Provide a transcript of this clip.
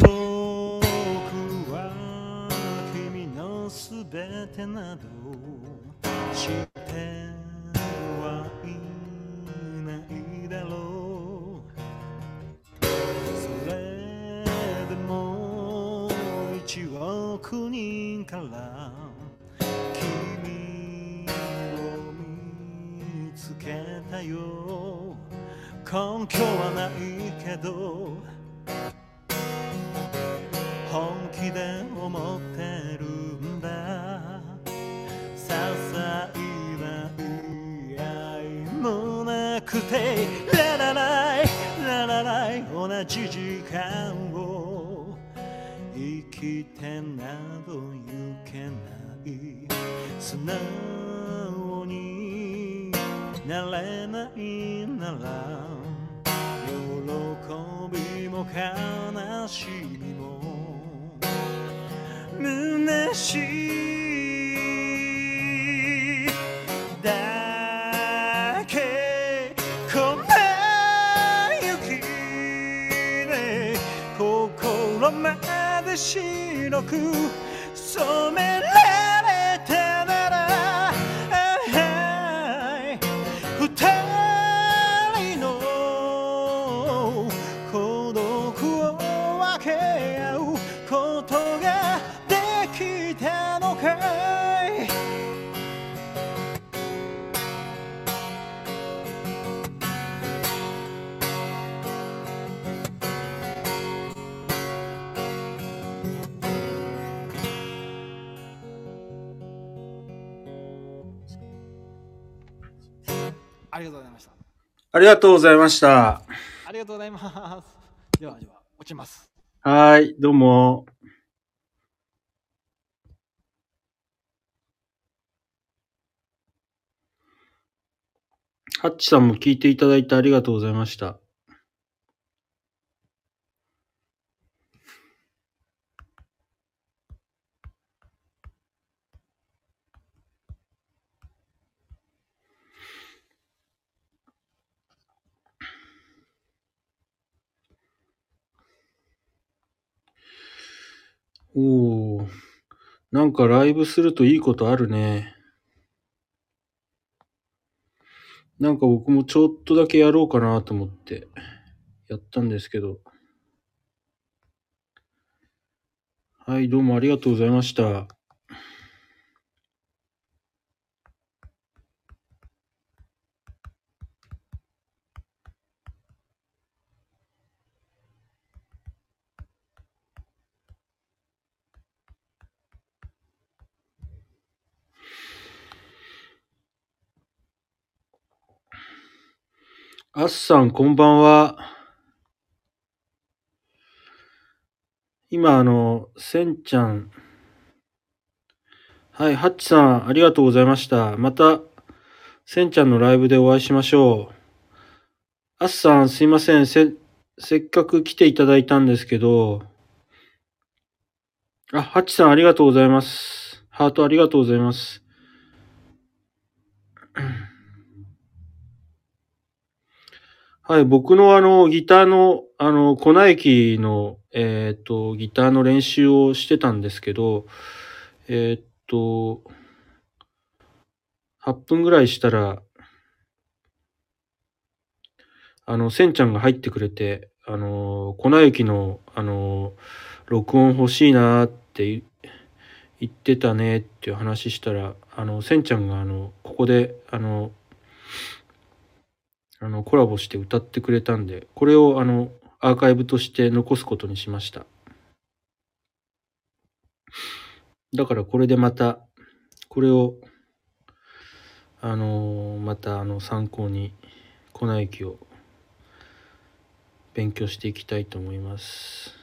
僕は君のすべてなど知ってはいないだろう。それでも一億人から君つけたよ。根拠はないけど本気で思ってるんだ。些細な言い合いもなくてララライララライ同じ時間を。生きてなど行けない。素直なれないなら喜びも悲しみも。虚しい。だけこんな雪で心まで白く染めら分け合うことができたのかい？ありがとうございました。ありがとうございました。ありがとうございます。ではでは、落ちます。はい、どうも。ハッチさんも聞いていただいてありがとうございました。おー、なんかライブするといいことあるね。なんか僕もちょっとだけやろうかなと思ってやったんですけど。はい、どうもありがとうございました。あっさん、こんばんは。今、あの、せんちゃん。はい、ハッチさん、ありがとうございました。また、せんちゃんのライブでお会いしましょう。あっさん、すいません。せ、せっかく来ていただいたんですけど、あ、ハッチさん、ありがとうございます。ハートありがとうございます。はい、僕のあの、ギターの、あの、粉液の、えっ、と、ギターの練習をしてたんですけど、えっ、と、8分ぐらいしたら、あの、せんちゃんが入ってくれて、あの、粉雪の、あの、録音欲しいなって言ってたねっていう話したら、あの、せんちゃんが、あの、ここで、あの、あの、コラボして歌ってくれたんで、これを、あの、アーカイブとして残すことにしました。だからこれでまた、これを、あのーまた、あの、参考に、粉雪を勉強していきたいと思います。